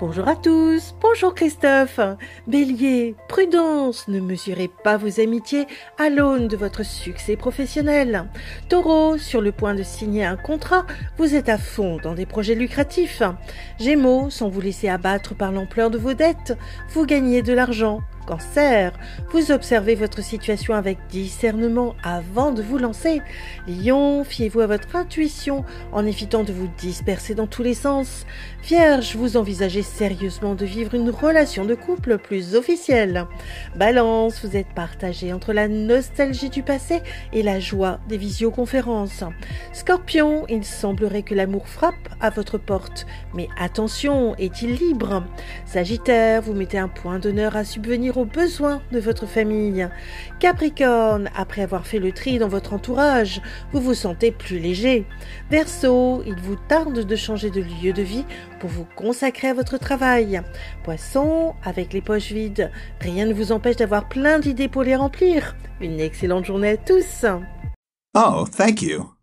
Bonjour à tous, bonjour Christophe. Bélier, prudence, ne mesurez pas vos amitiés à l'aune de votre succès professionnel. Taureau, sur le point de signer un contrat, vous êtes à fond dans des projets lucratifs. Gémeaux, sans vous laisser abattre par l'ampleur de vos dettes, vous gagnez de l'argent. Cancer, vous observez votre situation avec discernement avant de vous lancer. Lion, fiez-vous à votre intuition en évitant de vous disperser dans tous les sens. Vierge, vous envisagez sérieusement de vivre une relation de couple plus officielle. Balance, vous êtes partagé entre la nostalgie du passé et la joie des visioconférences. Scorpion, il semblerait que l'amour frappe à votre porte, mais attention, est-il libre? Sagittaire, vous mettez un point d'honneur à subvenir aux besoins de votre famille. Capricorne, après avoir fait le tri dans votre entourage, vous vous sentez plus léger. Verseau, il vous tarde de changer de lieu de vie pour vous consacrer à votre travail. Poisson, avec les poches vides, rien ne vous empêche d'avoir plein d'idées pour les remplir. Une excellente journée à tous. Oh, thank you.